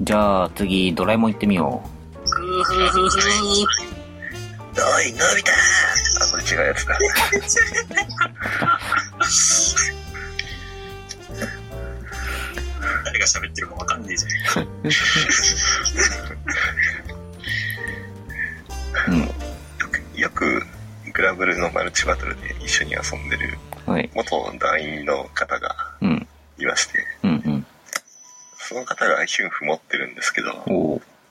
じゃあ次、ドラえもん行ってみよふーふーふーふー。おい、のび太あ、これ違うやつだ。誰が喋ってるかわかんねえじゃん。う。うん。よく、グラブルのマルチバトルで一緒に遊んでるはい。元団員の方がうん。いまして、うんうん。その方がヒュンフ持ってるんですけど、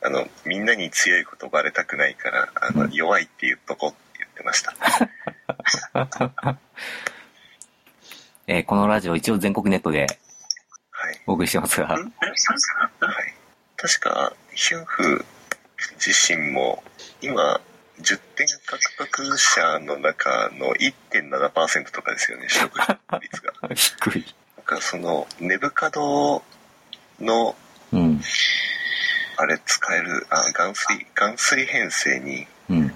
あの、みんなに強いことバレたくないから、あの、弱いって言っとこうって言ってました。えーこのラジオ一応全国ネットではい。お送りしてますが、はい。確か、ヒュンフ自身も、今、10点獲得者の中の1.7%とかですよね、取得率が。低い。なんかその、ネブカドの、うん。あれ使える、あ、ガンスリ、ガンスリ編成に、うん。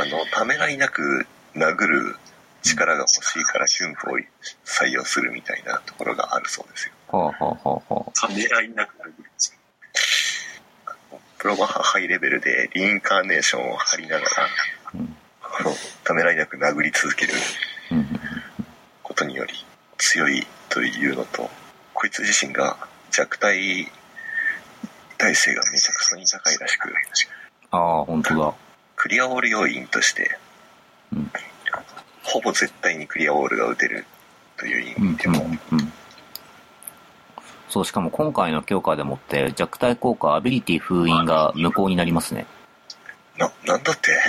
あの、ためらいなく殴る力が欲しいからヒュンフを採用するみたいなところがあるそうですよ。はあはあはあはあ。ためらいなくなるプロバハハイレベルでリインカーネーションを張りながら、うんためらいなく殴り続けることにより強いというのと、こいつ自身が弱体耐性がめちゃくそに高いらしく、ああ、本当だ。クリアオール要因として、うんほぼ絶対にクリアオールが打てるという意うん味でも、うんうん。そう、しかも今回の強化でもって弱体効果アビリティ封印が無効になりますね。な、なんだって？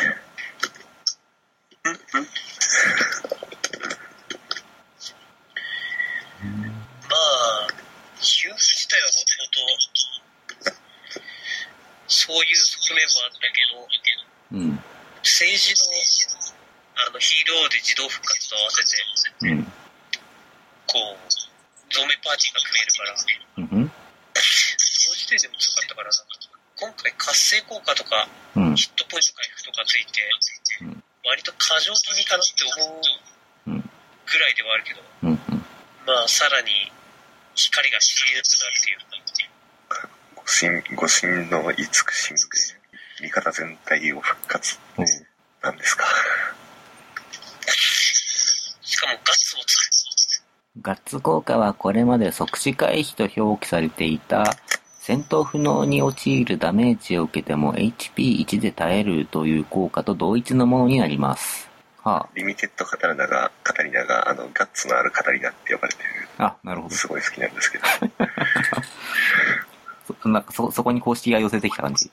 側面もあったけど、うん。政治のあのヒーローで自動復活と合わせて、うん。こう、ゾンビパーティーが組めるから、うん。その時点でも強かったからな。今回活性効果とか、うん。ヒットポイント回復とかついてうん、割と過剰気味かなって思ううん。ぐらいではあるけど、うん。まあ、さらに光が見えなくなるっていうか、誤信、誤信の慈しみで、味方全体を復活なんですか？しかもガッツもつく。ガッツ効果はこれまで即死回避と表記されていた戦闘不能に陥るダメージを受けても HP1 で耐えるという効果と同一のものになります。はリミテッドカタリナが、カタリナが、あの、ガッツのあるカタリナって呼ばれてる、あ。あ、なるほど。すごい好きなんですけど。そなんかそ、そこに公式が寄せてきた感じ。い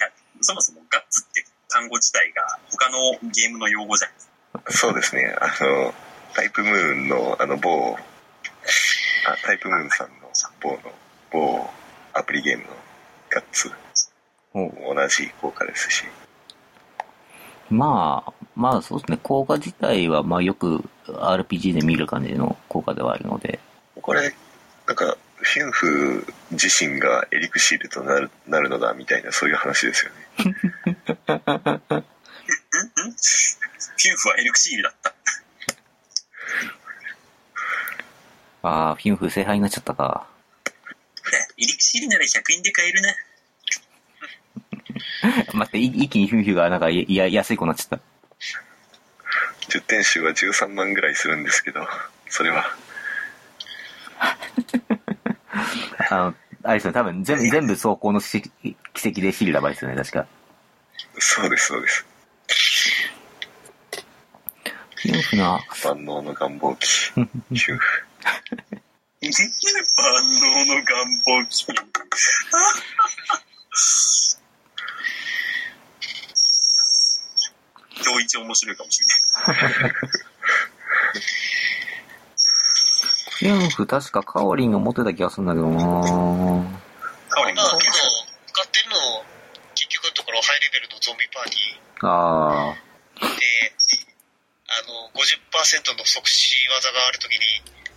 や、そもそもガッツって単語自体が他のゲームの用語じゃないですか。そうですね、あの、タイプムーンの、あの、某、あ、タイプムーンさんの某の、某アプリゲームのガッツ。も同じ効果ですし、まあ、まあそうですね、効果自体はまあよく RPG で見る感じの効果ではあるので、これ、なんか、フィンフ自身がエリクシールとなるなるのだみたいなそういう話ですよね。んんフィンフはエルクシールだった。ああ、フィンフ聖杯になっちゃったか。エリクシールなら100円で買えるな。待って、い一気にフィンフがなんかいや安い子になっちゃっ10点集は13万ぐらいするんですけど、それは、た。あの、あれですよね、多分全部、全部走行の奇跡奇跡でシールダバですよね、確か。そうです、そうです。フィンフな、万能の願望機、フィンフ。万能の願望機。今日一面白いかもしれない。フィンフ確かカオリンが持ってた気がするんだけどなカオリンもまあ、けど、使ってるの、結局のところハイレベルのゾンビパーティああ、ーで、あの、50%の即死技があるときに、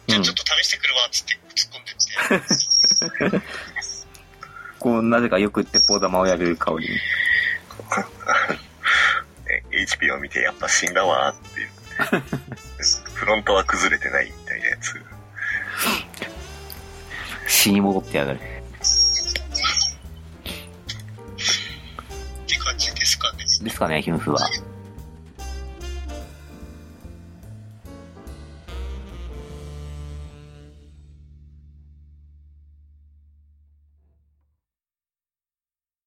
じゃあちょっと試してくるわ、つって突っ込んでって、こう、なぜかよく鉄砲玉をやるカオリン。え HP を見てやっぱ死んだわーっていう。フロントは崩れてないみたいなやつ。死に戻ってやがる。ですかね。ヒュンフは。